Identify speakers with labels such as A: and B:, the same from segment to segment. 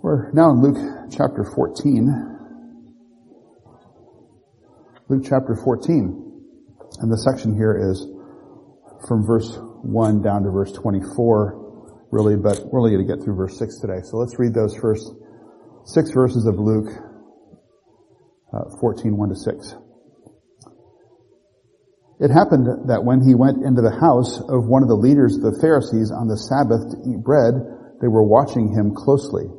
A: We're now in Luke chapter 14. Luke chapter 14. And the section here is from verse 1 down to verse 24, really, but we're only going to get through verse 6 today. So let's read those first six verses of Luke uh, 14, 1 to 6. It happened that when he went into the house of one of the leaders of the Pharisees on the Sabbath to eat bread, they were watching him closely.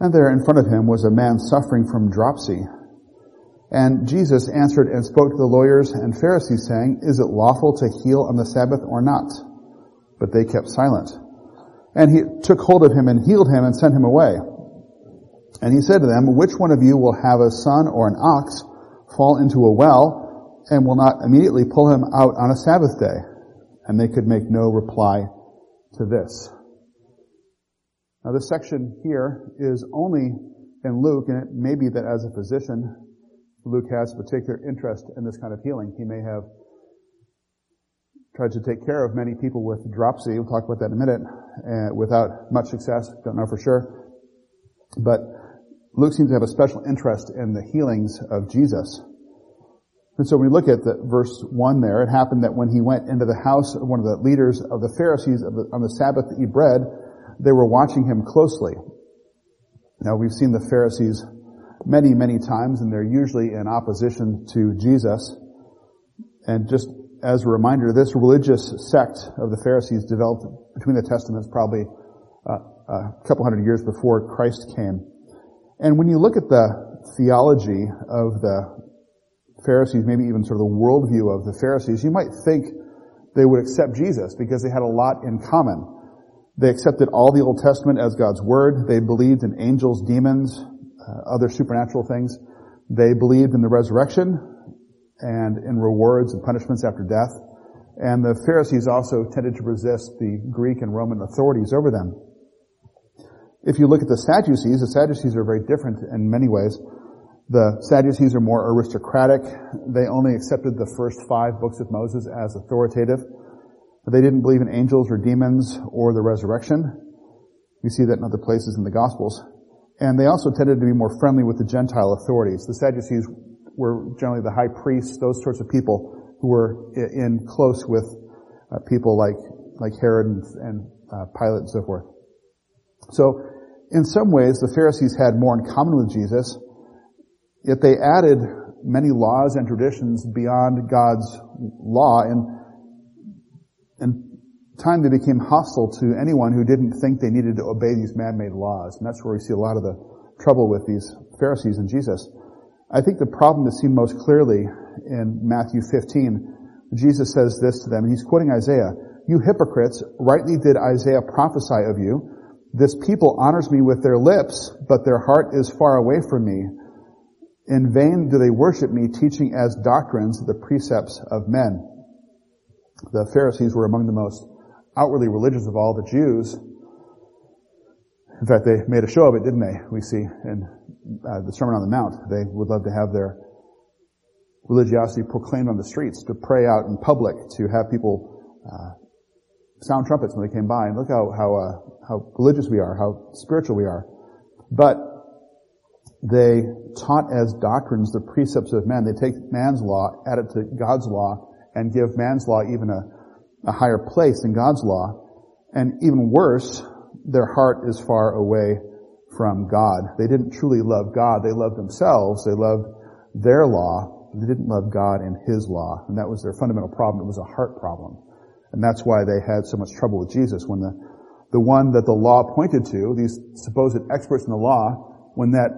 A: And there in front of him was a man suffering from dropsy. And Jesus answered and spoke to the lawyers and Pharisees saying, Is it lawful to heal on the Sabbath or not? But they kept silent. And he took hold of him and healed him and sent him away. And he said to them, Which one of you will have a son or an ox fall into a well and will not immediately pull him out on a Sabbath day. And they could make no reply to this. Now this section here is only in Luke, and it may be that as a physician, Luke has particular interest in this kind of healing. He may have tried to take care of many people with dropsy. We'll talk about that in a minute, uh, without much success. Don't know for sure. But Luke seems to have a special interest in the healings of Jesus. And so when we look at the verse 1 there, it happened that when he went into the house of one of the leaders of the Pharisees the, on the Sabbath to eat bread, they were watching him closely. Now we've seen the Pharisees many, many times and they're usually in opposition to Jesus. And just as a reminder, this religious sect of the Pharisees developed between the Testaments probably uh, a couple hundred years before Christ came. And when you look at the theology of the Pharisees, maybe even sort of the worldview of the Pharisees, you might think they would accept Jesus because they had a lot in common. They accepted all the Old Testament as God's Word. They believed in angels, demons, uh, other supernatural things. They believed in the resurrection and in rewards and punishments after death. And the Pharisees also tended to resist the Greek and Roman authorities over them. If you look at the Sadducees, the Sadducees are very different in many ways. The Sadducees are more aristocratic. They only accepted the first five books of Moses as authoritative. They didn't believe in angels or demons or the resurrection. We see that in other places in the Gospels. And they also tended to be more friendly with the Gentile authorities. The Sadducees were generally the high priests, those sorts of people who were in close with uh, people like, like Herod and, and uh, Pilate and so forth. So, in some ways, the Pharisees had more in common with Jesus, Yet they added many laws and traditions beyond God's law and in time they became hostile to anyone who didn't think they needed to obey these man-made laws. And that's where we see a lot of the trouble with these Pharisees and Jesus. I think the problem is seen most clearly in Matthew 15. Jesus says this to them, and he's quoting Isaiah. You hypocrites, rightly did Isaiah prophesy of you. This people honors me with their lips, but their heart is far away from me. In vain do they worship me, teaching as doctrines the precepts of men. The Pharisees were among the most outwardly religious of all the Jews. In fact, they made a show of it, didn't they? We see in uh, the Sermon on the Mount. They would love to have their religiosity proclaimed on the streets, to pray out in public, to have people uh, sound trumpets when they came by, and look how how uh, how religious we are, how spiritual we are. But they taught as doctrines the precepts of men. They take man's law, add it to God's law, and give man's law even a, a higher place than God's law. And even worse, their heart is far away from God. They didn't truly love God. They loved themselves. They loved their law. They didn't love God and His law. And that was their fundamental problem. It was a heart problem. And that's why they had so much trouble with Jesus when the, the one that the law pointed to, these supposed experts in the law, when that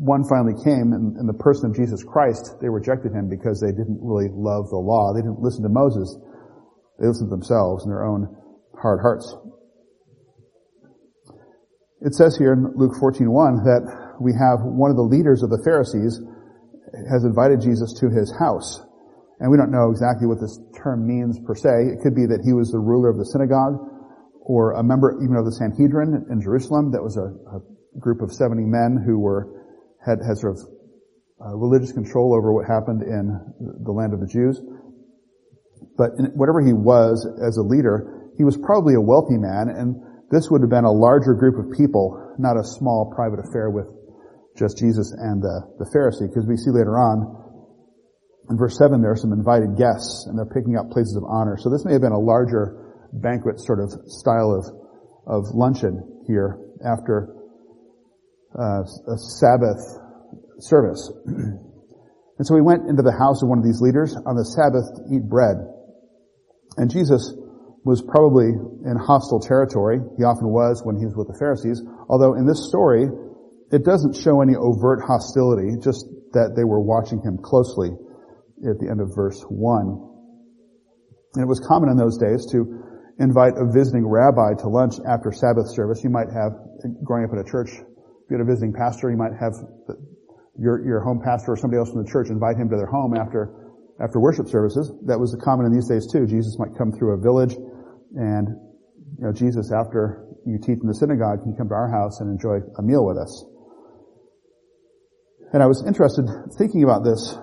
A: one finally came in, in the person of Jesus Christ, they rejected him because they didn't really love the law. They didn't listen to Moses. They listened to themselves and their own hard hearts. It says here in Luke 14:1 that we have one of the leaders of the Pharisees has invited Jesus to his house. And we don't know exactly what this term means per se. It could be that he was the ruler of the synagogue or a member even of the Sanhedrin in Jerusalem. That was a, a group of 70 men who were had, had sort of uh, religious control over what happened in the land of the Jews. But whatever he was as a leader, he was probably a wealthy man, and this would have been a larger group of people, not a small private affair with just Jesus and the, the Pharisee, because we see later on in verse 7 there are some invited guests and they're picking up places of honor. So this may have been a larger banquet sort of style of, of luncheon here after uh, a Sabbath service. and so he went into the house of one of these leaders on the Sabbath to eat bread. And Jesus was probably in hostile territory. He often was when he was with the Pharisees. Although in this story, it doesn't show any overt hostility, just that they were watching him closely at the end of verse 1. And it was common in those days to invite a visiting rabbi to lunch after Sabbath service. You might have, growing up in a church, you had a visiting pastor, you might have your, your home pastor or somebody else from the church invite him to their home after, after worship services. That was common in these days too. Jesus might come through a village and, you know, Jesus, after you teach in the synagogue, can you come to our house and enjoy a meal with us. And I was interested thinking about this.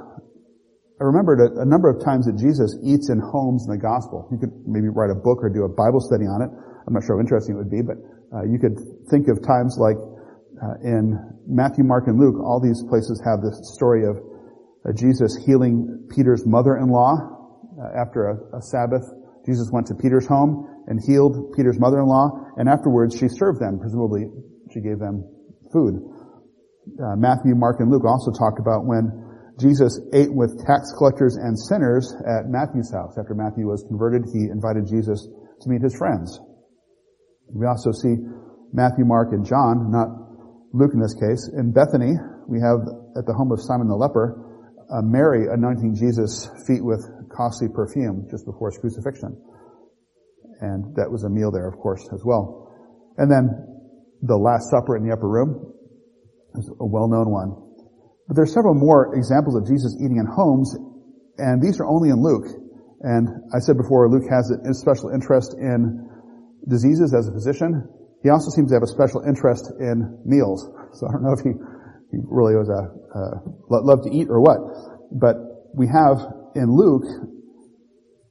A: I remembered a, a, number of times that Jesus eats in homes in the gospel. You could maybe write a book or do a Bible study on it. I'm not sure how interesting it would be, but uh, you could think of times like uh, in Matthew, Mark, and Luke. All these places have this story of uh, Jesus healing Peter's mother-in-law uh, after a, a Sabbath Jesus went to Peter's home and healed Peter's mother-in-law, and afterwards she served them. Presumably, she gave them food. Uh, Matthew, Mark, and Luke also talk about when Jesus ate with tax collectors and sinners at Matthew's house. After Matthew was converted, he invited Jesus to meet his friends. We also see Matthew, Mark, and John, not Luke in this case. In Bethany, we have at the home of Simon the leper, uh, Mary anointing Jesus' feet with costly perfume just before his crucifixion. And that was a meal there, of course, as well. And then the Last Supper in the upper room is a well-known one. But there are several more examples of Jesus eating in homes, and these are only in Luke. And I said before, Luke has a special interest in diseases as a physician. He also seems to have a special interest in meals. So I don't know if he, he really was a, uh, loved to eat or what. But we have in Luke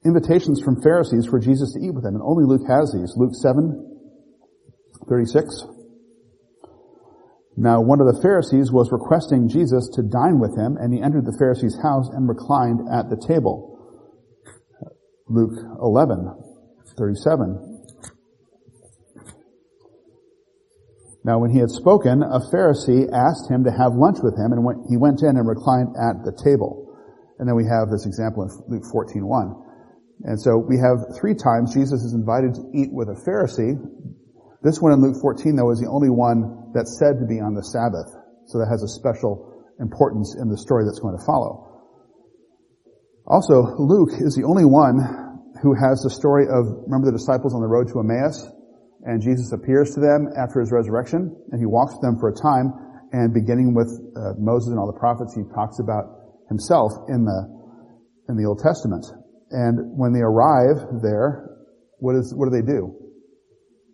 A: invitations from Pharisees for Jesus to eat with them, and only Luke has these. Luke 7, 36. Now one of the Pharisees was requesting Jesus to dine with him, and he entered the Pharisee's house and reclined at the table. Luke 11, 37. Now when he had spoken, a Pharisee asked him to have lunch with him, and he went in and reclined at the table. And then we have this example in Luke 14:1. And so we have three times Jesus is invited to eat with a Pharisee. This one in Luke 14, though, is the only one that's said to be on the Sabbath. So that has a special importance in the story that's going to follow. Also, Luke is the only one who has the story of, remember the disciples on the road to Emmaus? And Jesus appears to them after his resurrection, and he walks with them for a time, and beginning with uh, Moses and all the prophets, he talks about himself in the, in the Old Testament. And when they arrive there, what is, what do they do?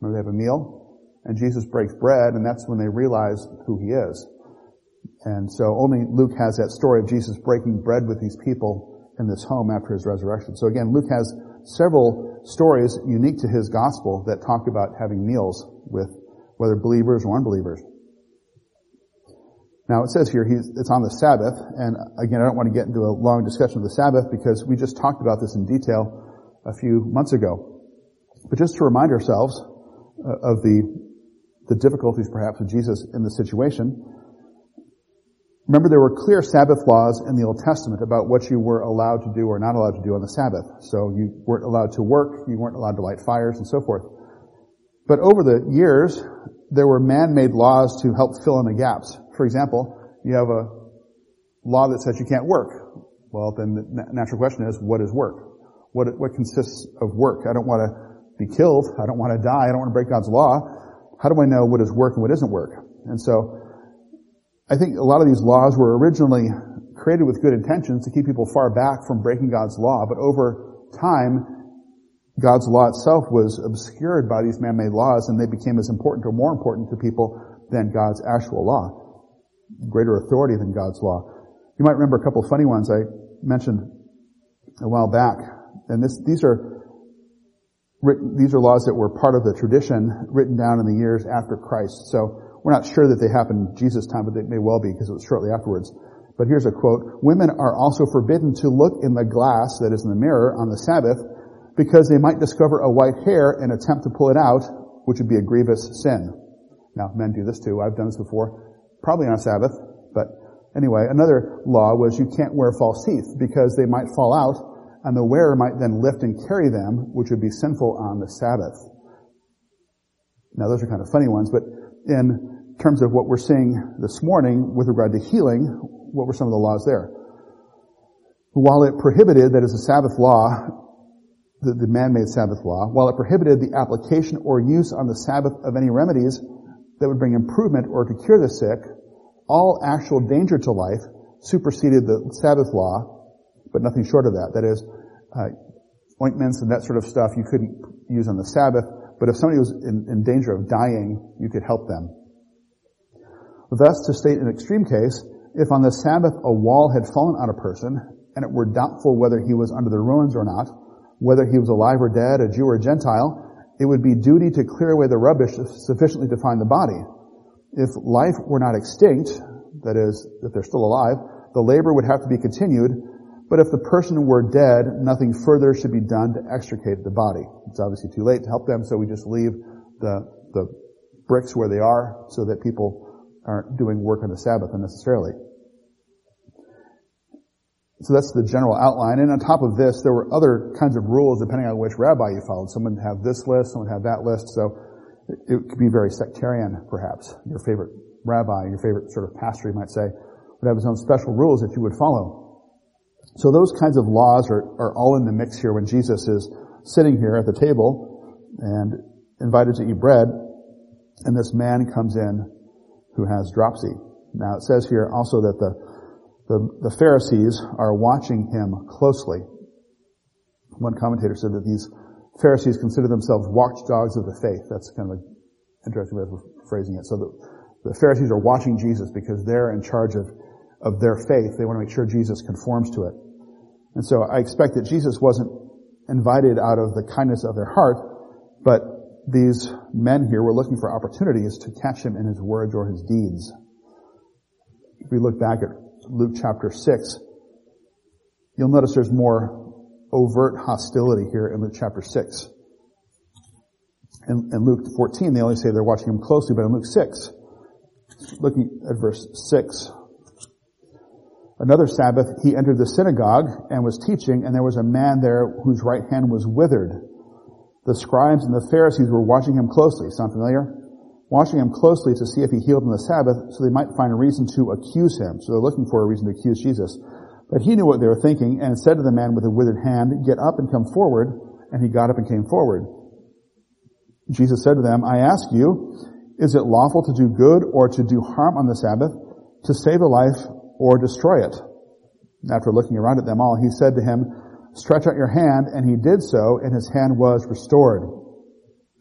A: Remember they have a meal, and Jesus breaks bread, and that's when they realize who he is. And so only Luke has that story of Jesus breaking bread with these people in this home after his resurrection. So again, Luke has several stories unique to his gospel that talk about having meals with whether believers or unbelievers. Now it says here it's on the Sabbath, and again, I don't want to get into a long discussion of the Sabbath because we just talked about this in detail a few months ago. But just to remind ourselves uh, of the the difficulties perhaps of Jesus in the situation. Remember there were clear Sabbath laws in the Old Testament about what you were allowed to do or not allowed to do on the Sabbath. So you weren't allowed to work, you weren't allowed to light fires and so forth. But over the years, there were man-made laws to help fill in the gaps. For example, you have a law that says you can't work. Well, then the natural question is, what is work? What, what consists of work? I don't want to be killed. I don't want to die. I don't want to break God's law. How do I know what is work and what isn't work? And so, I think a lot of these laws were originally created with good intentions to keep people far back from breaking God's law, but over time, God's law itself was obscured by these man-made laws and they became as important or more important to people than God's actual law greater authority than God's law. You might remember a couple funny ones I mentioned a while back. And this, these are written, these are laws that were part of the tradition written down in the years after Christ. So we're not sure that they happened in Jesus' time, but they may well be because it was shortly afterwards. But here's a quote. Women are also forbidden to look in the glass, that is in the mirror, on the Sabbath, because they might discover a white hair and attempt to pull it out, which would be a grievous sin. Now, men do this too. I've done this before, probably on a Sabbath, but anyway, another law was you can't wear false teeth because they might fall out and the wearer might then lift and carry them, which would be sinful on the Sabbath. Now, those are kind of funny ones, but in terms of what we're seeing this morning with regard to healing, what were some of the laws there? While it prohibited, that is a Sabbath law, the, the man-made Sabbath law, while it prohibited the application or use on the Sabbath of any remedies that would bring improvement or to cure the sick, all actual danger to life superseded the Sabbath law, but nothing short of that. That is, uh, ointments and that sort of stuff you couldn't use on the Sabbath, but if somebody was in, in danger of dying, you could help them. Thus, to state an extreme case, if on the Sabbath a wall had fallen on a person, and it were doubtful whether he was under the ruins or not, whether he was alive or dead, a Jew or a Gentile, it would be duty to clear away the rubbish sufficiently to find the body. If life were not extinct, that is, if they're still alive, the labor would have to be continued, but if the person were dead, nothing further should be done to extricate the body. It's obviously too late to help them, so we just leave the, the bricks where they are so that people aren't doing work on the Sabbath unnecessarily. So that's the general outline. And on top of this, there were other kinds of rules depending on which rabbi you followed. Someone would have this list, someone would have that list. So it could be very sectarian, perhaps. Your favorite rabbi, your favorite sort of pastor, you might say, would have his own special rules that you would follow. So those kinds of laws are, are all in the mix here when Jesus is sitting here at the table and invited to eat bread, and this man comes in who has dropsy. Now it says here also that the, the, the Pharisees are watching him closely. One commentator said that these Pharisees consider themselves watchdogs of the faith. That's kind of an interesting way of phrasing it. So the, the Pharisees are watching Jesus because they're in charge of, of their faith. They want to make sure Jesus conforms to it. And so I expect that Jesus wasn't invited out of the kindness of their heart, but these men here were looking for opportunities to catch him in his words or his deeds. If we look back at Luke chapter 6, you'll notice there's more overt hostility here in Luke chapter 6. In, in Luke 14, they only say they're watching him closely, but in Luke 6, looking at verse 6, Another Sabbath, he entered the synagogue and was teaching, and there was a man there whose right hand was withered. The scribes and the Pharisees were watching him closely. Sound familiar? Watching him closely to see if he healed on the Sabbath so they might find a reason to accuse him. So they're looking for a reason to accuse Jesus. But he knew what they were thinking and said to the man with the withered hand, get up and come forward. And he got up and came forward. Jesus said to them, I ask you, is it lawful to do good or to do harm on the Sabbath, to save a life or destroy it? After looking around at them all, he said to him, stretch out your hand, and he did so, and his hand was restored.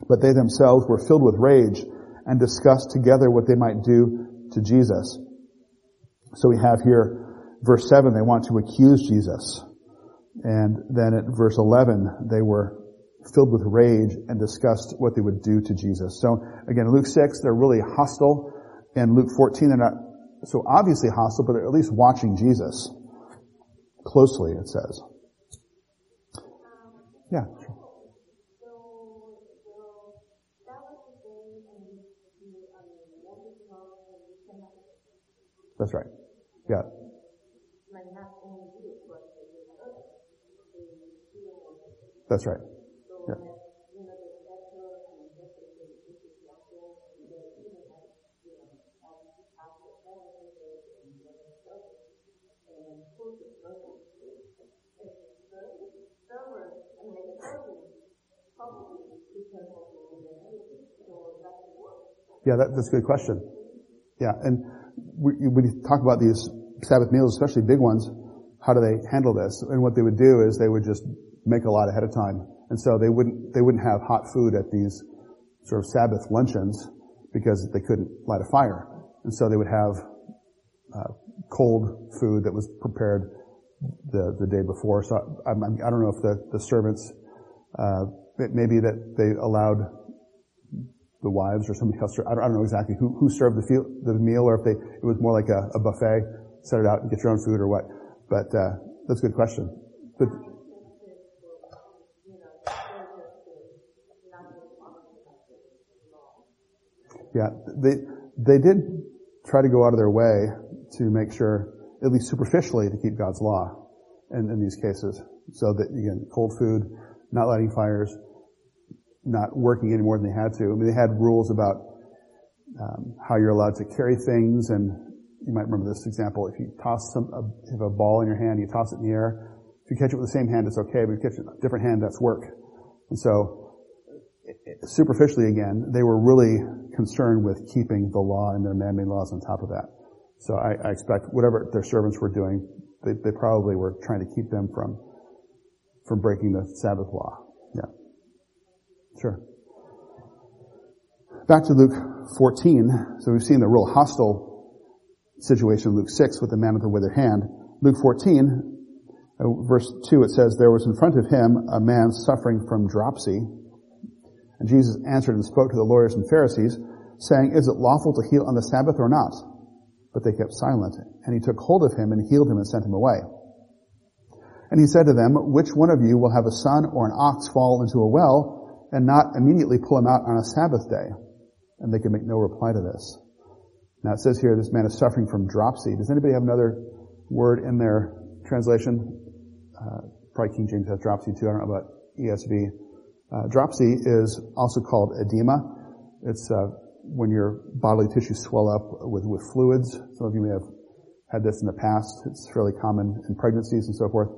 A: But they themselves were filled with rage and discussed together what they might do to Jesus. So we have here verse 7, they want to accuse Jesus. And then at verse 11, they were filled with rage and discussed what they would do to Jesus. So again, Luke 6, they're really hostile. In Luke 14, they're not so obviously hostile, but they're at least watching Jesus closely, it says. Yeah. That's right. Yeah. That's right. Yeah, that, that's a good question. Yeah, and we, when you talk about these Sabbath meals, especially big ones, how do they handle this? And what they would do is they would just make a lot ahead of time, and so they wouldn't they wouldn't have hot food at these sort of Sabbath luncheons because they couldn't light a fire, and so they would have uh, cold food that was prepared the the day before. So I, I, I don't know if the the servants uh, maybe that they allowed the wives or somebody else. I don't, I don't know exactly who, who served the, the, meal, or if they it was more like a, a, buffet, set it out and get your own food, or what. But uh, that's a good question. But, yeah, they they did try to go out of their way to make sure, at least superficially, to keep God's law in, in these cases. So that again, cold food, not lighting fires, not working any more than they had to. I mean, they had rules about um, how you're allowed to carry things, and you might remember this example. If you toss some, a, if you have a ball in your hand, you toss it in the air. If you catch it with the same hand, it's okay, but if you catch it with a different hand, that's work. And so, superficially again, they were really concerned with keeping the law and their man-made laws on top of that. So I, I expect whatever their servants were doing, they, they probably were trying to keep them from from breaking the Sabbath law. Sure. Back to Luke 14. So we've seen the real hostile situation in Luke 6 with the man with the withered hand. Luke 14, uh, verse 2, it says, There was in front of him a man suffering from dropsy. And Jesus answered and spoke to the lawyers and Pharisees, saying, Is it lawful to heal on the Sabbath or not? But they kept silent. And he took hold of him and healed him and sent him away. And he said to them, Which one of you will have a son or an ox fall into a well and not immediately pull him out on a Sabbath day. And they can make no reply to this. Now it says here this man is suffering from dropsy. Does anybody have another word in their translation? Uh, probably King James has dropsy too. I don't know about ESV. Uh, dropsy is also called edema. It's uh, when your bodily tissues swell up with, with fluids. Some of you may have had this in the past. It's fairly common in pregnancies and so forth.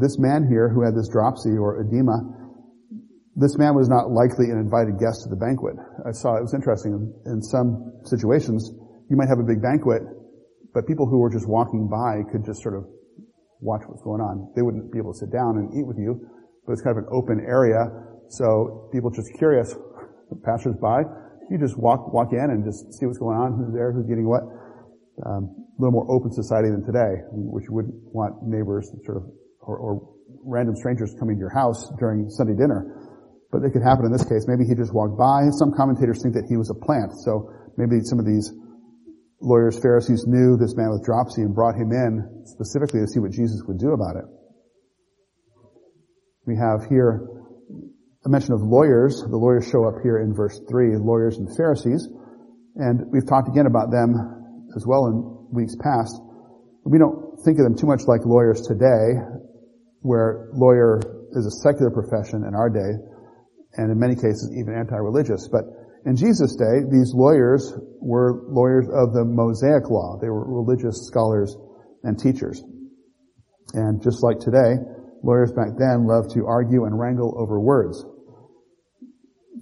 A: This man here who had this dropsy or edema, this man was not likely an invited guest to the banquet. I saw it was interesting. In some situations, you might have a big banquet, but people who were just walking by could just sort of watch what's going on. They wouldn't be able to sit down and eat with you, but it's kind of an open area. So people just curious, passers by, you just walk walk in and just see what's going on, who's there, who's getting what. Um, a little more open society than today, which you wouldn't want neighbors sort of or, or random strangers coming to your house during Sunday dinner. But it could happen in this case. Maybe he just walked by. Some commentators think that he was a plant. So maybe some of these lawyers, Pharisees knew this man with dropsy and brought him in specifically to see what Jesus would do about it. We have here a mention of lawyers. The lawyers show up here in verse 3, lawyers and Pharisees. And we've talked again about them as well in weeks past. We don't think of them too much like lawyers today, where lawyer is a secular profession in our day and in many cases even anti-religious. But in Jesus' day, these lawyers were lawyers of the Mosaic law. They were religious scholars and teachers. And just like today, lawyers back then loved to argue and wrangle over words.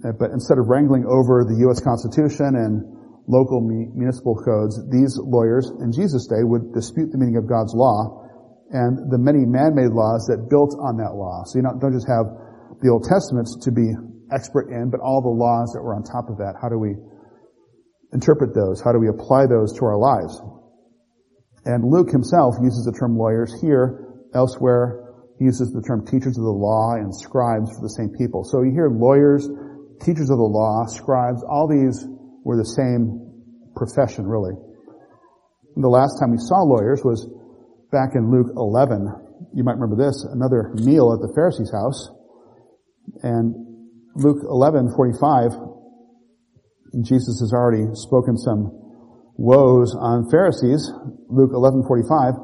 A: Uh, but instead of wrangling over the U.S. Constitution and local municipal codes, these lawyers in Jesus' day would dispute the meaning of God's law and the many man-made laws that built on that law. So you don't, don't just have the Old Testament to be expert in, but all the laws that were on top of that. How do we interpret those? How do we apply those to our lives? And Luke himself uses the term lawyers here. Elsewhere, he uses the term teachers of the law and scribes for the same people. So you hear lawyers, teachers of the law, scribes, all these were the same profession, really. And the last time we saw lawyers was back in Luke 11. You might remember this, another meal at the Pharisee's house. And Luke 11:45, Jesus has already spoken some woes on Pharisees. Luke 11:45,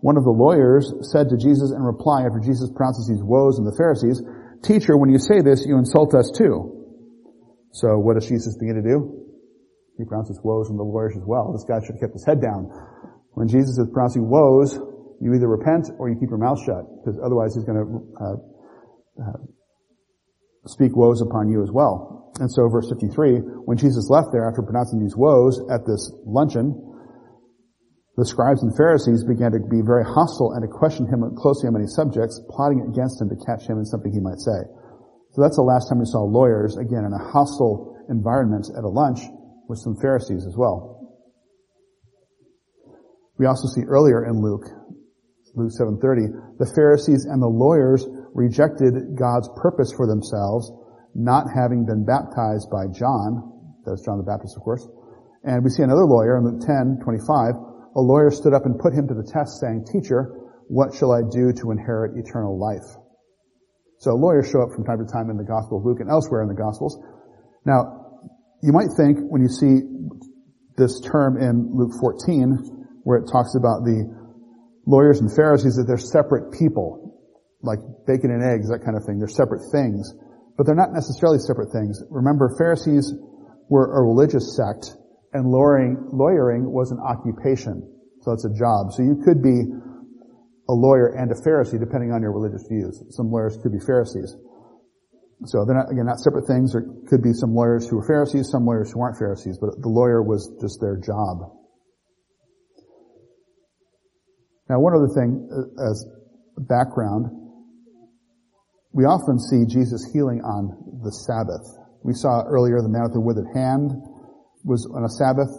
A: one of the lawyers said to Jesus in reply after Jesus pronounces these woes on the Pharisees, "Teacher, when you say this, you insult us too." So what does Jesus begin to do? He pronounces woes on the lawyers as well. This guy should have kept his head down. When Jesus is pronouncing woes, you either repent or you keep your mouth shut, because otherwise he's going to uh, uh, speak woes upon you as well. And so verse 53, when Jesus left there after pronouncing these woes at this luncheon, the scribes and Pharisees began to be very hostile and to question him closely on many subjects, plotting against him to catch him in something he might say. So that's the last time we saw lawyers, again, in a hostile environment at a lunch with some Pharisees as well. We also see earlier in Luke, Luke 7.30, the Pharisees and the lawyers rejected God's purpose for themselves, not having been baptized by John. That's John the Baptist, of course. And we see another lawyer in Luke 10, 25. A lawyer stood up and put him to the test saying, Teacher, what shall I do to inherit eternal life? So lawyers show up from time to time in the Gospel of Luke and elsewhere in the Gospels. Now, you might think when you see this term in Luke 14, where it talks about the lawyers and Pharisees, that they're separate people, like bacon and eggs, that kind of thing. They're separate things. But they're not necessarily separate things. Remember, Pharisees were a religious sect, and lawyering, lawyering was an occupation. So it's a job. So you could be a lawyer and a Pharisee depending on your religious views. Some lawyers could be Pharisees. So they're not, again, not separate things. There could be some lawyers who are Pharisees, some lawyers who aren't Pharisees, but the lawyer was just their job. Now, one other thing uh, as background, we often see Jesus healing on the Sabbath. We saw earlier the man with the withered hand was on a Sabbath.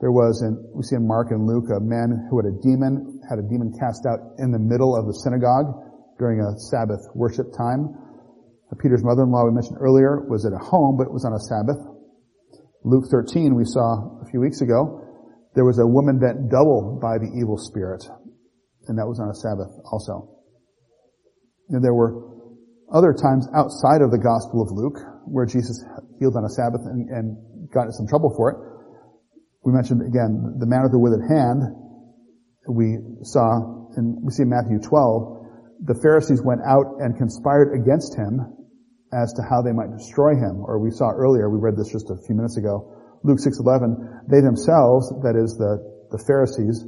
A: There was in, we see in Mark and Luke, a man who had a demon, had a demon cast out in the middle of the synagogue during a Sabbath worship time. Peter's mother-in-law we mentioned earlier was at a home, but it was on a Sabbath. Luke 13 we saw a few weeks ago. There was a woman bent double by the evil spirit, and that was on a Sabbath also. And there were other times outside of the Gospel of Luke where Jesus healed on a Sabbath and, and got some trouble for it. We mentioned again the man with the withered hand. We saw, and we see in Matthew 12, the Pharisees went out and conspired against him as to how they might destroy him. Or we saw earlier, we read this just a few minutes ago, Luke 6:11. They themselves, that is the the Pharisees,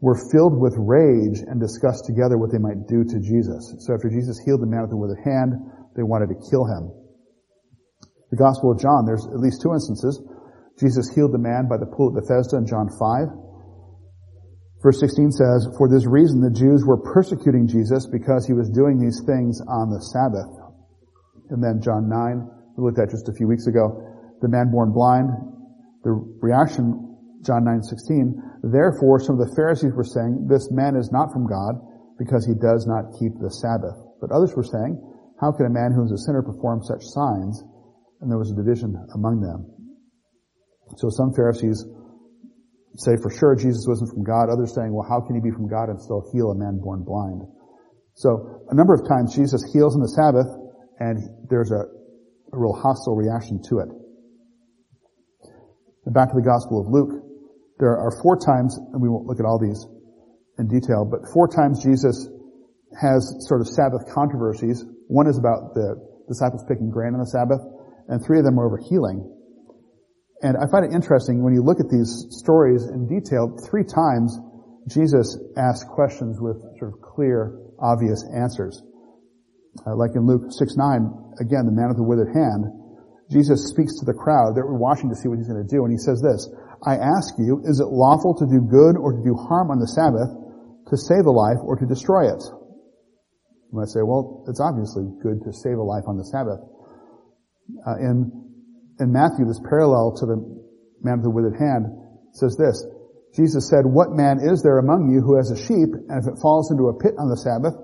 A: were filled with rage and discussed together what they might do to Jesus. So after Jesus healed the man with the withered hand, they wanted to kill him. The Gospel of John, there's at least two instances. Jesus healed the man by the pool at Bethesda in John 5. Verse 16 says, For this reason the Jews were persecuting Jesus because he was doing these things on the Sabbath. And then John 9, we looked at just a few weeks ago, the man born blind, the reaction, John 9, 16, therefore some of the Pharisees were saying, this man is not from God because he does not keep the Sabbath. But others were saying, how can a man who is a sinner perform such signs? and there was a division among them. So some Pharisees say for sure Jesus wasn't from God. Others saying, well, how can he be from God and still heal a man born blind? So a number of times Jesus heals on the Sabbath and there's a, a real hostile reaction to it. And back to the Gospel of Luke, there are four times, and we won't look at all these in detail, but four times Jesus has sort of Sabbath controversies. One is about the disciples picking grain on the Sabbath and three of them were over healing. And I find it interesting when you look at these stories in detail, three times Jesus asked questions with sort of clear, obvious answers. Uh, like in Luke 6, 9, again, the man with the withered hand, Jesus speaks to the crowd. They're watching to see what he's going to do, and he says this, I ask you, is it lawful to do good or to do harm on the Sabbath, to save a life or to destroy it? You might say, well, it's obviously good to save a life on the Sabbath uh, in in Matthew, this parallel to the man with the withered hand says this. Jesus said, What man is there among you who has a sheep, and if it falls into a pit on the Sabbath,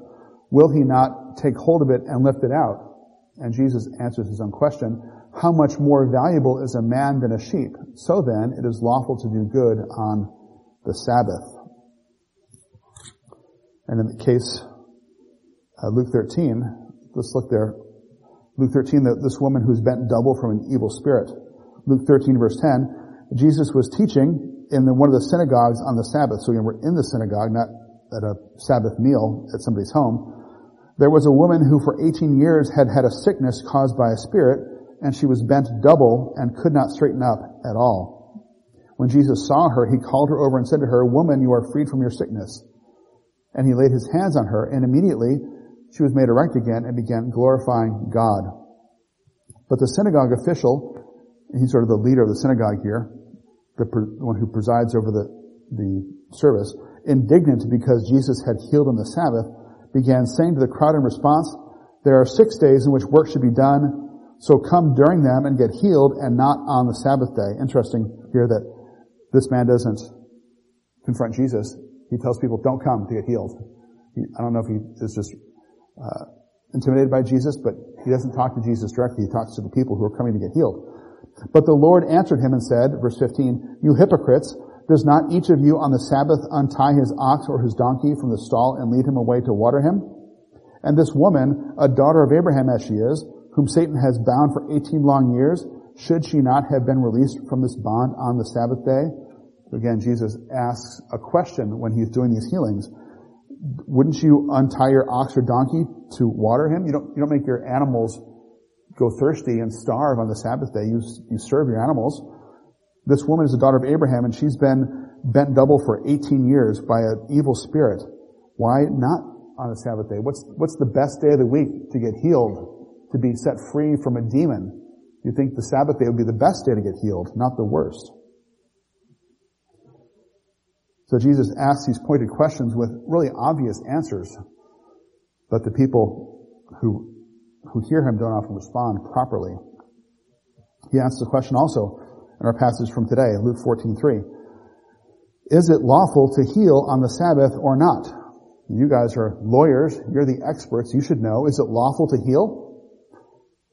A: will he not take hold of it and lift it out? And Jesus answers his own question, How much more valuable is a man than a sheep? So then, it is lawful to do good on the Sabbath. And in the case, uh, Luke 13, let's look there Luke 13, that this woman who's bent double from an evil spirit. Luke 13 verse 10, Jesus was teaching in the, one of the synagogues on the Sabbath. So again, we're in the synagogue, not at a Sabbath meal at somebody's home. There was a woman who for 18 years had had a sickness caused by a spirit, and she was bent double and could not straighten up at all. When Jesus saw her, he called her over and said to her, Woman, you are freed from your sickness. And he laid his hands on her, and immediately she was made erect again and began glorifying God. But the synagogue official, he's sort of the leader of the synagogue here, the, the one who presides over the, the service, indignant because Jesus had healed on the Sabbath, began saying to the crowd in response, there are six days in which work should be done, so come during them and get healed and not on the Sabbath day. Interesting here that this man doesn't confront Jesus. He tells people, don't come to get healed. He, I don't know if he is just uh, intimidated by Jesus, but he doesn't talk to Jesus directly. He talks to the people who are coming to get healed. But the Lord answered him and said, verse 15, You hypocrites, does not each of you on the Sabbath untie his ox or his donkey from the stall and lead him away to water him? And this woman, a daughter of Abraham as she is, whom Satan has bound for 18 long years, should she not have been released from this bond on the Sabbath day? Again, Jesus asks a question when he's doing these healings. Wouldn't you untie your ox or donkey to water him? You don't, you don't make your animals go thirsty and starve on the Sabbath day. You, you serve your animals. This woman is the daughter of Abraham and she's been bent double for 18 years by an evil spirit. Why not on the Sabbath day? What's, what's the best day of the week to get healed, to be set free from a demon? You think the Sabbath day would be the best day to get healed, not the worst. So Jesus asks these pointed questions with really obvious answers, but the people who, who hear him don't often respond properly. He asks the question also in our passage from today, Luke 14:3. Is it lawful to heal on the Sabbath or not? You guys are lawyers. You're the experts. You should know. Is it lawful to heal?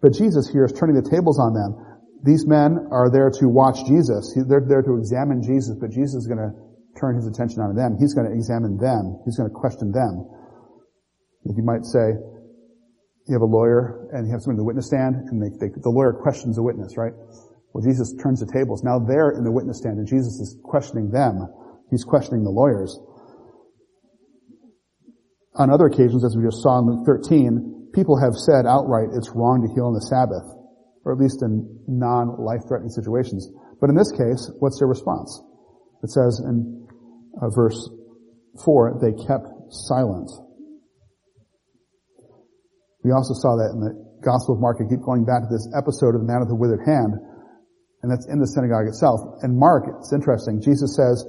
A: But Jesus here is turning the tables on them. These men are there to watch Jesus. They're there to examine Jesus, but Jesus is going to turn his attention on them. He's going to examine them. He's going to question them. You might say, you have a lawyer and you have someone in the witness stand and they, they, the lawyer questions the witness, right? Well, Jesus turns the tables. Now they're in the witness stand and Jesus is questioning them. He's questioning the lawyers. On other occasions, as we just saw in Luke 13, people have said outright it's wrong to heal on the Sabbath, or at least in non-life-threatening situations. But in this case, what's their response? It says in uh, verse 4, they kept silent. We also saw that in the Gospel of Mark. I keep going back to this episode of the man with the withered hand, and that's in the synagogue itself. And Mark, it's interesting. Jesus says,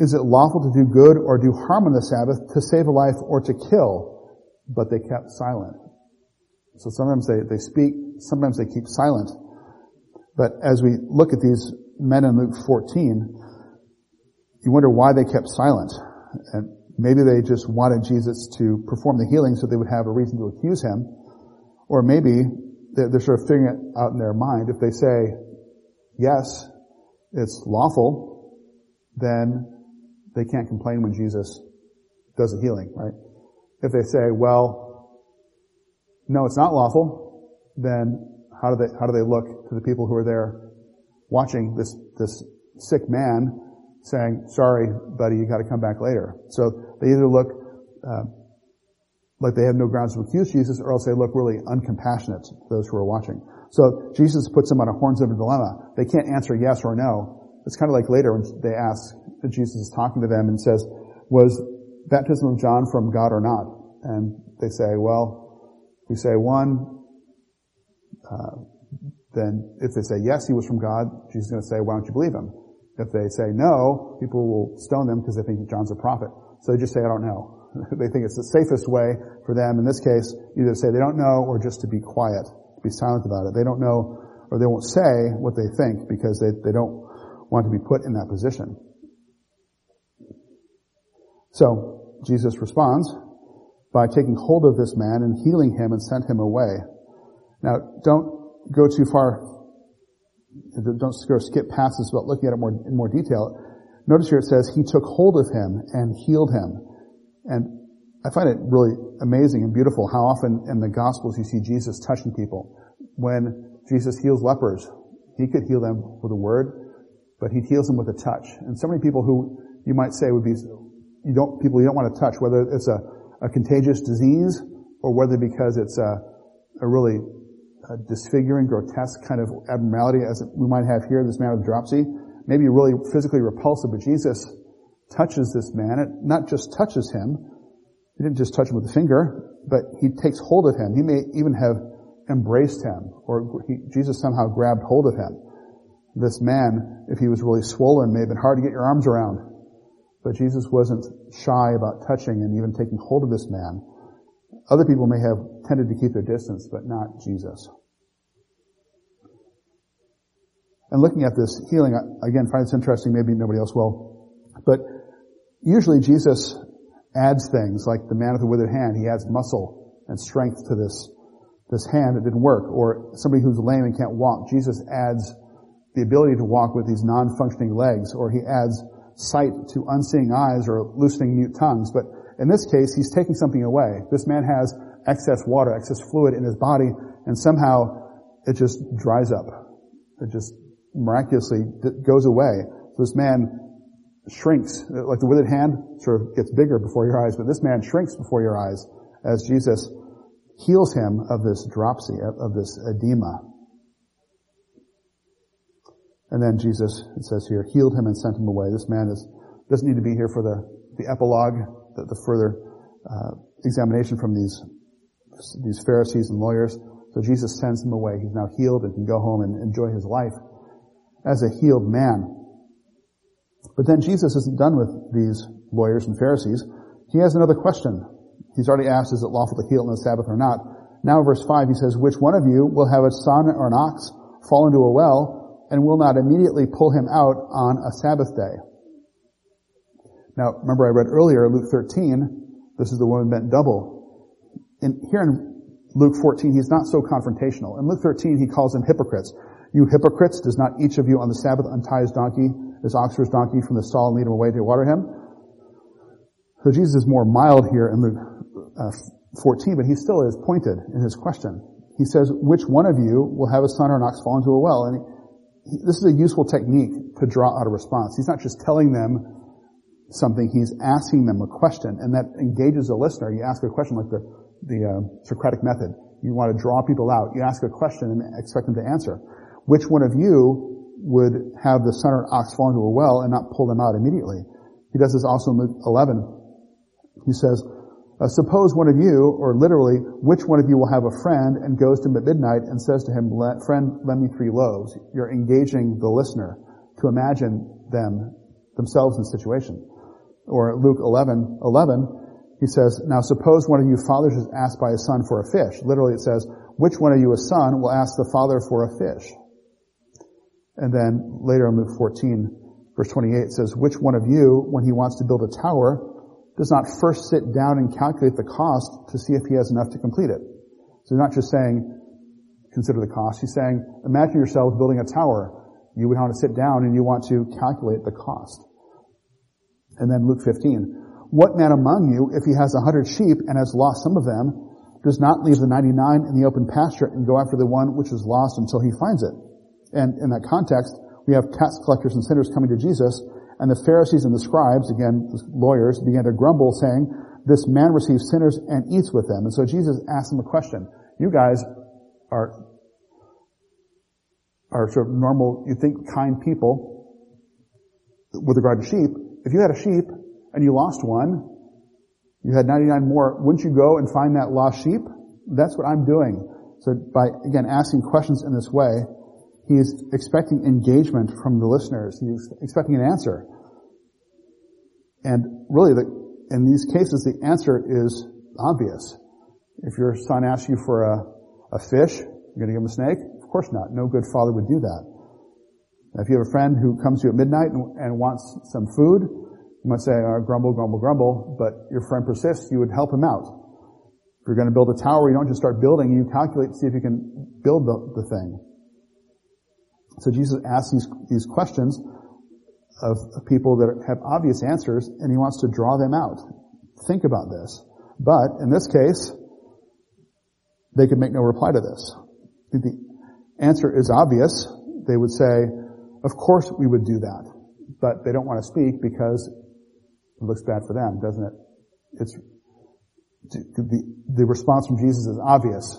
A: is it lawful to do good or do harm on the Sabbath, to save a life or to kill? But they kept silent. So sometimes they, they speak, sometimes they keep silent. But as we look at these men in Luke 14, you wonder why they kept silent. And maybe they just wanted Jesus to perform the healing so they would have a reason to accuse him. Or maybe they're, they're sort of figuring it out in their mind. If they say, yes, it's lawful, then they can't complain when Jesus does a healing, right? If they say, well, no, it's not lawful, then how do they, how do they look to the people who are there watching this, this sick man saying, sorry, buddy, you gotta come back later. So they either look, uh, like they have no grounds to accuse Jesus, or else they look really uncompassionate to those who are watching. So Jesus puts them on a horns of a dilemma. They can't answer yes or no. It's kind of like later when they ask, Jesus is talking to them and says, was baptism of John from God or not? And they say, well, we say one, uh, then if they say yes, he was from God, Jesus is going to say, why don't you believe him? If they say no, people will stone them because they think John's a prophet. So they just say, I don't know. they think it's the safest way for them, in this case, either to say they don't know or just to be quiet, to be silent about it. They don't know or they won't say what they think because they, they don't want to be put in that position. So, Jesus responds by taking hold of this man and healing him and sent him away. Now, don't go too far don't skip past this about looking at it more, in more detail. Notice here it says, He took hold of him and healed him. And I find it really amazing and beautiful how often in the Gospels you see Jesus touching people. When Jesus heals lepers, He could heal them with a word, but He heals them with a touch. And so many people who you might say would be, you don't, people you don't want to touch, whether it's a, a contagious disease or whether because it's a, a really a disfiguring, grotesque kind of abnormality as we might have here, this man with dropsy, maybe really physically repulsive, but Jesus touches this man. It not just touches him. He didn't just touch him with a finger, but he takes hold of him. He may even have embraced him, or he, Jesus somehow grabbed hold of him. This man, if he was really swollen, may have been hard to get your arms around. But Jesus wasn't shy about touching and even taking hold of this man. Other people may have tended to keep their distance, but not Jesus. And looking at this healing, again, find this interesting, maybe nobody else will. But usually Jesus adds things, like the man with the withered hand, he adds muscle and strength to this, this hand. that didn't work. Or somebody who's lame and can't walk. Jesus adds the ability to walk with these non-functioning legs, or he adds sight to unseeing eyes or loosening mute tongues. But in this case, he's taking something away. This man has excess water, excess fluid in his body, and somehow it just dries up. It just miraculously goes away. So this man shrinks, like the withered hand sort of gets bigger before your eyes, but this man shrinks before your eyes as Jesus heals him of this dropsy, of this edema. And then Jesus, it says here, healed him and sent him away. This man is, doesn't need to be here for the, the epilogue, the, the further uh, examination from these, these Pharisees and lawyers. So Jesus sends him away. He's now healed and can go home and enjoy his life as a healed man. But then Jesus isn't done with these lawyers and Pharisees. He has another question. He's already asked, is it lawful to heal on the Sabbath or not? Now verse 5, he says, which one of you will have a son or an ox fall into a well and will not immediately pull him out on a Sabbath day? Now, remember I read earlier, Luke 13, this is the woman bent double. In, here in Luke 14, he's not so confrontational. In Luke 13, he calls them hypocrites. You hypocrites, does not each of you on the Sabbath untie his donkey, his ox or his donkey from the stall and lead him away to water him? So Jesus is more mild here in Luke uh, 14, but he still is pointed in his question. He says, which one of you will have a son or an ox fall into a well? And this is a useful technique to draw out a response. He's not just telling them something, he's asking them a question, and that engages the listener. You ask a question like the, the uh, Socratic method. You want to draw people out. You ask a question and expect them to answer. Which one of you would have the son or ox fall into a well and not pull them out immediately? He does this also in Luke 11. He says, uh, suppose one of you, or literally, which one of you will have a friend and goes to him at midnight and says to him, friend, lend me three loaves. You're engaging the listener to imagine them, themselves in the situation. Or Luke 11, 11, he says, now suppose one of you fathers is asked by his son for a fish. Literally it says, which one of you a son will ask the father for a fish? And then later in Luke 14, verse 28 says, which one of you, when he wants to build a tower, does not first sit down and calculate the cost to see if he has enough to complete it. So he's not just saying, consider the cost. He's saying, imagine yourself building a tower. You would want to sit down and you want to calculate the cost. And then Luke 15. What man among you, if he has a hundred sheep and has lost some of them, does not leave the 99 in the open pasture and go after the one which is lost until he finds it? And in that context, we have tax collectors and sinners coming to Jesus and the Pharisees and the scribes, again, lawyers, began to grumble saying, this man receives sinners and eats with them. And so Jesus asked them a question. You guys are, are sort of normal, you think kind people with regard to sheep. If you had a sheep and you lost one, you had 99 more, wouldn't you go and find that lost sheep? That's what I'm doing. So by, again, asking questions in this way, He's expecting engagement from the listeners. He's expecting an answer. And really, the, in these cases, the answer is obvious. If your son asks you for a, a fish, you're going to give him a snake? Of course not. No good father would do that. Now, if you have a friend who comes to you at midnight and, and wants some food, you might say, oh, grumble, grumble, grumble, but your friend persists, you would help him out. If you're going to build a tower, you don't just start building, you calculate to see if you can build the, the thing. So Jesus asks these, these questions of, people that have obvious answers, and he wants to draw them out. Think about this. But in this case, they could make no reply to this. The answer is obvious. They would say, of course we would do that. But they don't want to speak because it looks bad for them, doesn't it? It's, the, the response from Jesus is obvious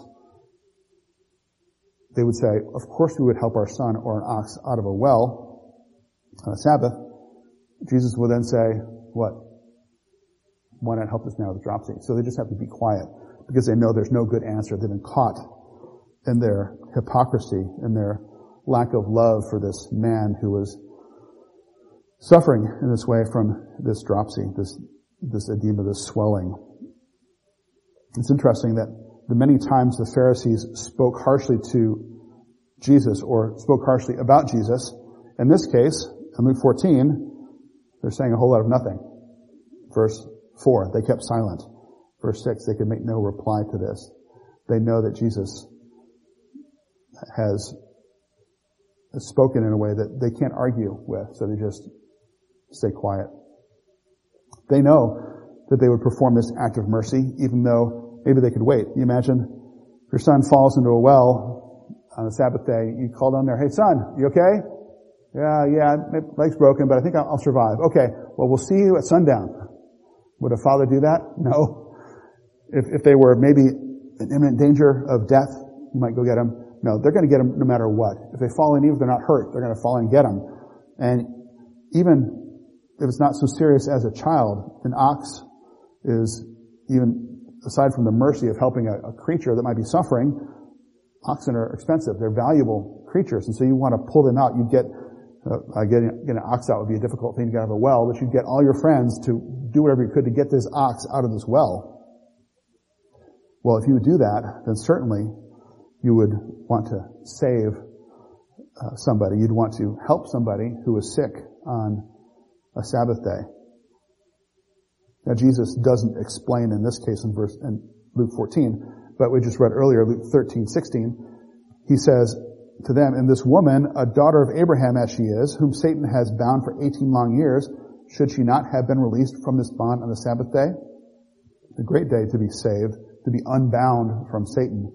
A: they would say, of course we would help our son or an ox out of a well on a Sabbath. Jesus would then say, what? Why not help us now with dropsy? So they just have to be quiet because they know there's no good answer. They've been caught in their hypocrisy, and their lack of love for this man who was suffering in this way from this dropsy, this, this edema, this swelling. It's interesting that the many times the Pharisees spoke harshly to Jesus or spoke harshly about Jesus. In this case, in Luke 14, they're saying a whole lot of nothing. Verse 4, they kept silent. Verse 6, they could make no reply to this. They know that Jesus has spoken in a way that they can't argue with, so they just stay quiet. They know that they would perform this act of mercy, even though maybe they could wait. You imagine your son falls into a well on a Sabbath day. You call down there, hey son, you okay? Yeah, yeah, my leg's broken, but I think I'll survive. Okay, well we'll see you at sundown. Would a father do that? No. If, if they were maybe in imminent danger of death, you might go get them. No, they're going to get them no matter what. If they fall in, even if they're not hurt, they're going to fall in and get them. And even if it's not so serious as a child, an ox is even aside from the mercy of helping a, a creature that might be suffering, oxen are expensive. They're valuable creatures, and so you want to pull them out. You'd get uh, getting, getting an ox out would be a difficult thing to get out of a well, but you'd get all your friends to do whatever you could to get this ox out of this well. Well, if you would do that, then certainly you would want to save uh, somebody. You'd want to help somebody who is sick on a Sabbath day. Now Jesus doesn't explain in this case in verse in Luke 14, but we just read earlier, Luke 13, 16. He says to them, and this woman, a daughter of Abraham as she is, whom Satan has bound for 18 long years, should she not have been released from this bond on the Sabbath day? A great day to be saved, to be unbound from Satan.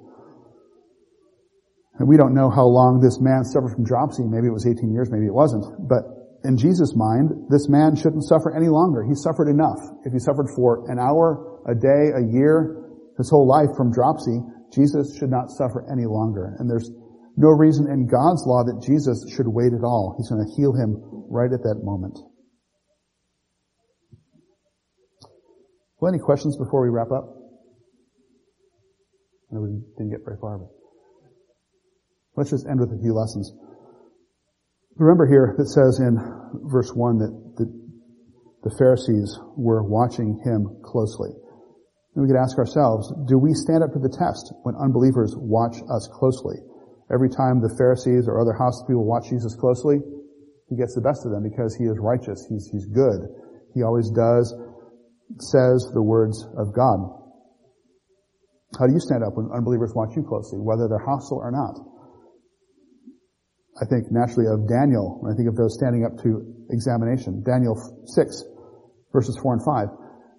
A: And we don't know how long this man suffered from dropsy. Maybe it was 18 years, maybe it wasn't. But in Jesus' mind, this man shouldn't suffer any longer. He suffered enough. If he suffered for an hour, a day, a year, his whole life from dropsy, Jesus should not suffer any longer. And there's no reason in God's law that Jesus should wait at all. He's going to heal him right at that moment. Well, any questions before we wrap up? I know we didn't get very far, but let's just end with a few lessons. Remember here, it says in verse 1 that the, the Pharisees were watching him closely. And we could ask ourselves, do we stand up to the test when unbelievers watch us closely? Every time the Pharisees or other house people watch Jesus closely, he gets the best of them because he is righteous. He's, he's good. He always does, says the words of God. How do you stand up when unbelievers watch you closely, whether they're hostile or not? I think naturally of Daniel when I think of those standing up to examination. Daniel 6, verses 4 and 5.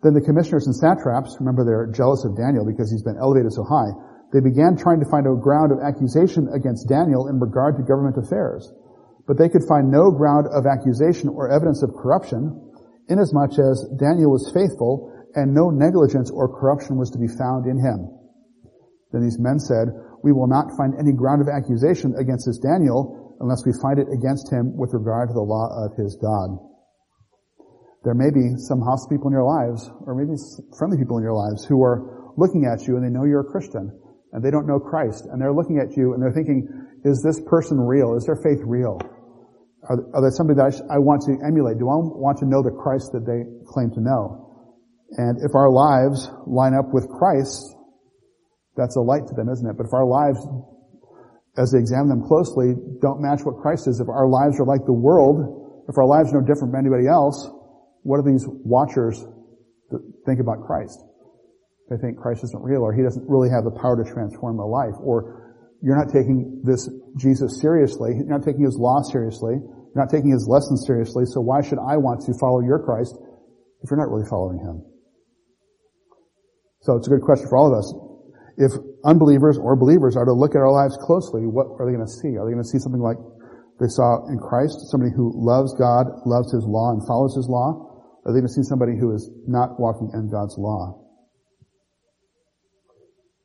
A: Then the commissioners and satraps, remember they're jealous of Daniel because he's been elevated so high, they began trying to find a ground of accusation against Daniel in regard to government affairs. But they could find no ground of accusation or evidence of corruption, inasmuch as Daniel was faithful and no negligence or corruption was to be found in him. Then these men said, we will not find any ground of accusation against this Daniel unless we find it against him with regard to the law of his God. There may be some hostile people in your lives, or maybe friendly people in your lives, who are looking at you and they know you're a Christian, and they don't know Christ, and they're looking at you and they're thinking, is this person real? Is their faith real? Are, are they somebody that I want to emulate? Do I want to know the Christ that they claim to know? And if our lives line up with Christ, that's a light to them, isn't it? But if our lives, as they examine them closely, don't match what Christ is, if our lives are like the world, if our lives are no different from anybody else, what do these watchers think about Christ? They think Christ isn't real, or he doesn't really have the power to transform a life, or you're not taking this Jesus seriously, you're not taking his law seriously, you're not taking his lessons seriously, so why should I want to follow your Christ if you're not really following him? So it's a good question for all of us if unbelievers or believers are to look at our lives closely, what are they going to see? Are they going to see something like they saw in Christ, somebody who loves God, loves His law, and follows His law? Or are they going to see somebody who is not walking in God's law?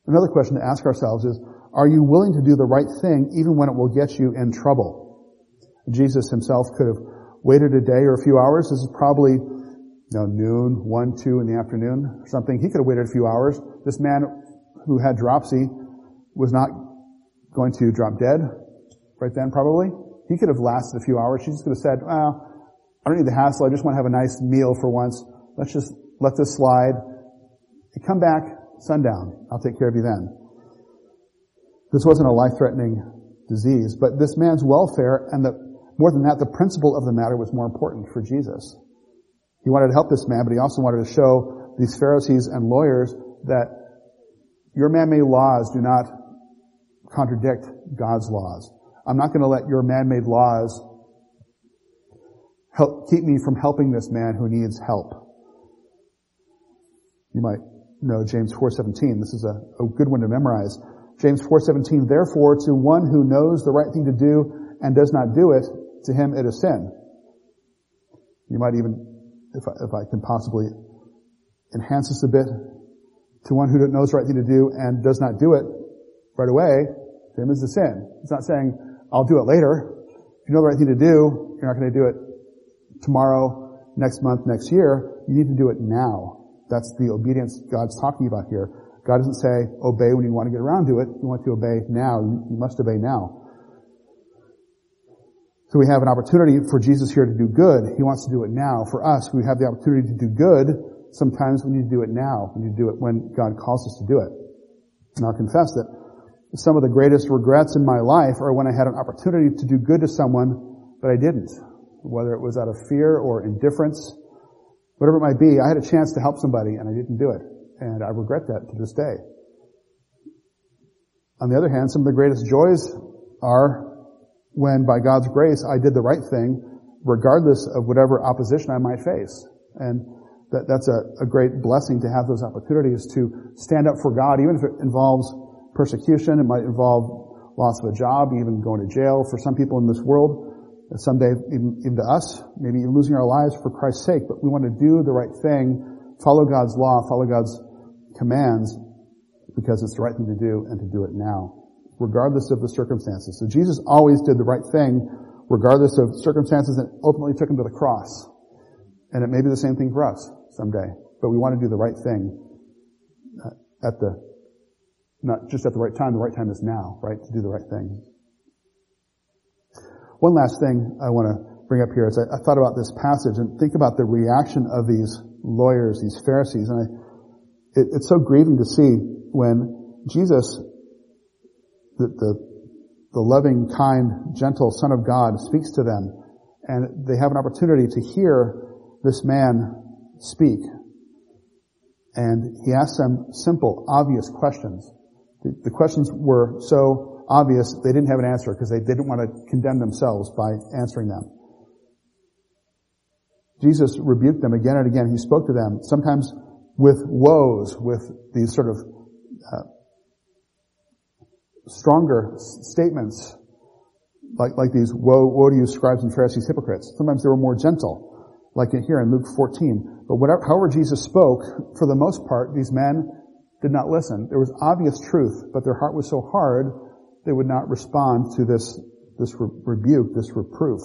A: Another question to ask ourselves is, are you willing to do the right thing even when it will get you in trouble? Jesus himself could have waited a day or a few hours. This is probably you know, noon, one, two in the afternoon, or something. He could have waited a few hours. This man who had dropsy was not going to drop dead right then probably. He could have lasted a few hours. She just could have said, well, I don't need the hassle. I just want to have a nice meal for once. Let's just let this slide. You come back sundown. I'll take care of you then. This wasn't a life-threatening disease, but this man's welfare and the, more than that, the principle of the matter was more important for Jesus. He wanted to help this man, but he also wanted to show these Pharisees and lawyers that your man-made laws do not contradict God's laws. I'm not going to let your man-made laws help keep me from helping this man who needs help. You might know James 4:17. This is a, a good one to memorize. James 4:17. Therefore, to one who knows the right thing to do and does not do it, to him it is sin. You might even, if I, if I can possibly enhance this a bit, to one who knows the right thing to do and does not do it right away, to him is the sin. It's not saying, I'll do it later. If you know the right thing to do, you're not going to do it tomorrow, next month, next year. You need to do it now. That's the obedience God's talking about here. God doesn't say, obey when you want to get around to it. You want to obey now. You must obey now. So we have an opportunity for Jesus here to do good. He wants to do it now. For us, we have the opportunity to do good. Sometimes we need to do it now. We need to do it when God calls us to do it. And I'll confess that some of the greatest regrets in my life are when I had an opportunity to do good to someone, but I didn't. Whether it was out of fear or indifference, whatever it might be, I had a chance to help somebody and I didn't do it. And I regret that to this day. On the other hand, some of the greatest joys are when by God's grace I did the right thing, regardless of whatever opposition I might face. And that, that's a, a great blessing to have those opportunities to stand up for God, even if it involves persecution. It might involve loss of a job, even going to jail for some people in this world. Uh, someday, even, even to us, maybe even losing our lives for Christ's sake. But we want to do the right thing, follow God's law, follow God's commands, because it's the right thing to do and to do it now regardless of the circumstances. So Jesus always did the right thing, regardless of circumstances that ultimately took him to the cross. And it may be the same thing for us someday. But we want to do the right thing uh, at the, not just at the right time, the right time is now, right? To do the right thing. One last thing I want to bring up here is I, I thought about this passage and think about the reaction of these lawyers, these Pharisees, and I, it, it's so grieving to see when Jesus the, the, the loving, kind, gentle Son of God speaks to them, and they have an opportunity to hear this man speak. And he asked them simple, obvious questions. The, the questions were so obvious they didn't have an answer because they didn't want to condemn themselves by answering them. Jesus rebuked them again and again. He spoke to them, sometimes with woes, with these sort of uh, stronger statements, like, like these, woe, woe to you scribes and Pharisees, hypocrites. Sometimes they were more gentle, like here in Luke 14. But whatever, however Jesus spoke, for the most part, these men did not listen. There was obvious truth, but their heart was so hard, they would not respond to this, this re- rebuke, this reproof.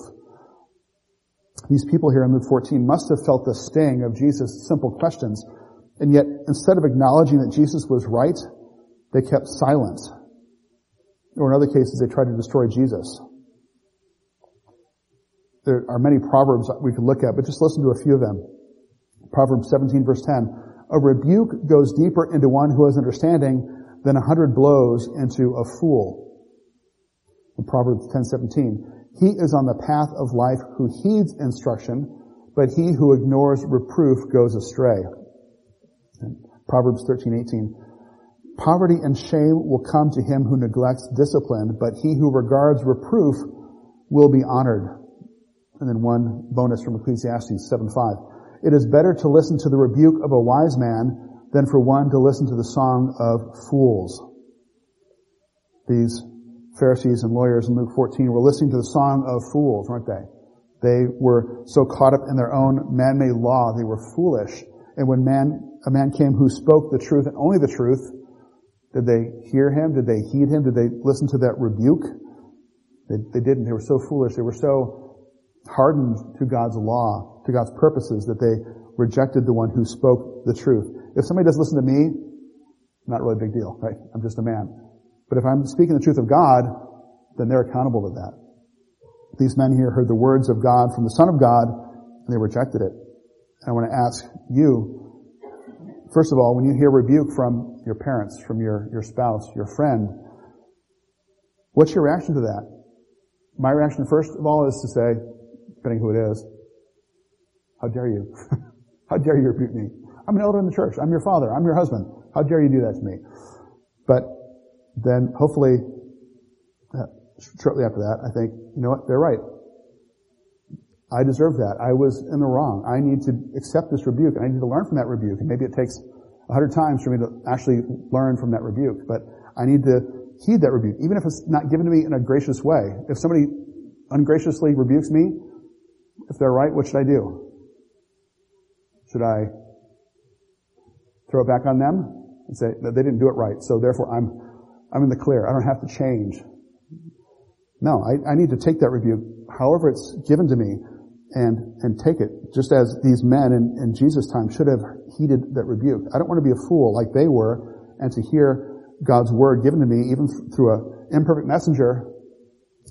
A: These people here in Luke 14 must have felt the sting of Jesus' simple questions, and yet instead of acknowledging that Jesus was right, they kept silent or in other cases, they tried to destroy Jesus. There are many proverbs we could look at, but just listen to a few of them. Proverbs 17 verse 10. A rebuke goes deeper into one who has understanding than a hundred blows into a fool. In Proverbs 10:17, he is on the path of life who heeds instruction, but he who ignores reproof goes astray. In Proverbs 13:18, Poverty and shame will come to him who neglects discipline, but he who regards reproof will be honored. And then one bonus from Ecclesiastes 7.5. It is better to listen to the rebuke of a wise man than for one to listen to the song of fools. These Pharisees and lawyers in Luke 14 were listening to the song of fools, weren't they? They were so caught up in their own man-made law, they were foolish. And when man, a man came who spoke the truth and only the truth, did they hear him? Did they heed him? Did they listen to that rebuke? They, they didn't. They were so foolish. They were so hardened to God's law, to God's purposes, that they rejected the one who spoke the truth. If somebody doesn't listen to me, not really a big deal, right? I'm just a man. But if I'm speaking the truth of God, then they're accountable to that. These men here heard the words of God from the Son of God, and they rejected it. And I want to ask you, First of all, when you hear rebuke from your parents, from your, your spouse, your friend, what's your reaction to that? My reaction, first of all, is to say, depending who it is, how dare you? how dare you rebuke me? I'm an elder in the church. I'm your father. I'm your husband. How dare you do that to me? But then hopefully, uh, shortly after that, I think, you know what? They're right. I deserve that. I was in the wrong. I need to accept this rebuke and I need to learn from that rebuke. And maybe it takes a hundred times for me to actually learn from that rebuke, but I need to heed that rebuke, even if it's not given to me in a gracious way. If somebody ungraciously rebukes me, if they're right, what should I do? Should I throw it back on them and say that they didn't do it right, so therefore I'm, I'm in the clear. I don't have to change. No, I, I need to take that rebuke, however it's given to me, and, and take it, just as these men in, in Jesus' time should have heeded that rebuke. I don't want to be a fool like they were, and to hear God's word given to me, even through an imperfect messenger,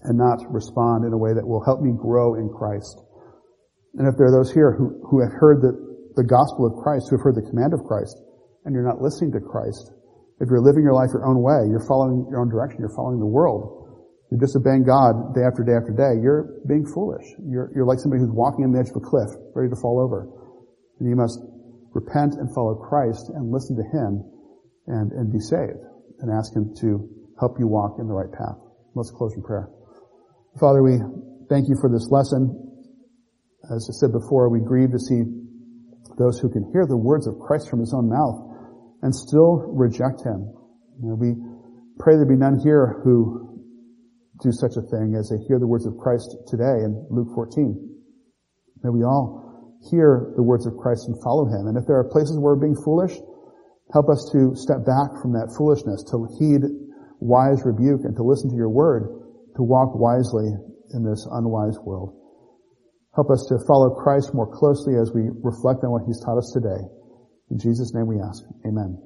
A: and not respond in a way that will help me grow in Christ. And if there are those here who, who have heard the, the gospel of Christ, who have heard the command of Christ, and you're not listening to Christ, if you're living your life your own way, you're following your own direction, you're following the world, you're disobeying God day after day after day, you're being foolish. You're, you're like somebody who's walking on the edge of a cliff, ready to fall over. And you must repent and follow Christ and listen to Him and, and be saved and ask Him to help you walk in the right path. Let's close in prayer. Father, we thank you for this lesson. As I said before, we grieve to see those who can hear the words of Christ from His own mouth and still reject Him. You know, we pray there be none here who do such a thing as they hear the words of Christ today in Luke 14. May we all hear the words of Christ and follow him. And if there are places where we're being foolish, help us to step back from that foolishness, to heed wise rebuke and to listen to your word, to walk wisely in this unwise world. Help us to follow Christ more closely as we reflect on what he's taught us today. In Jesus' name we ask. Amen.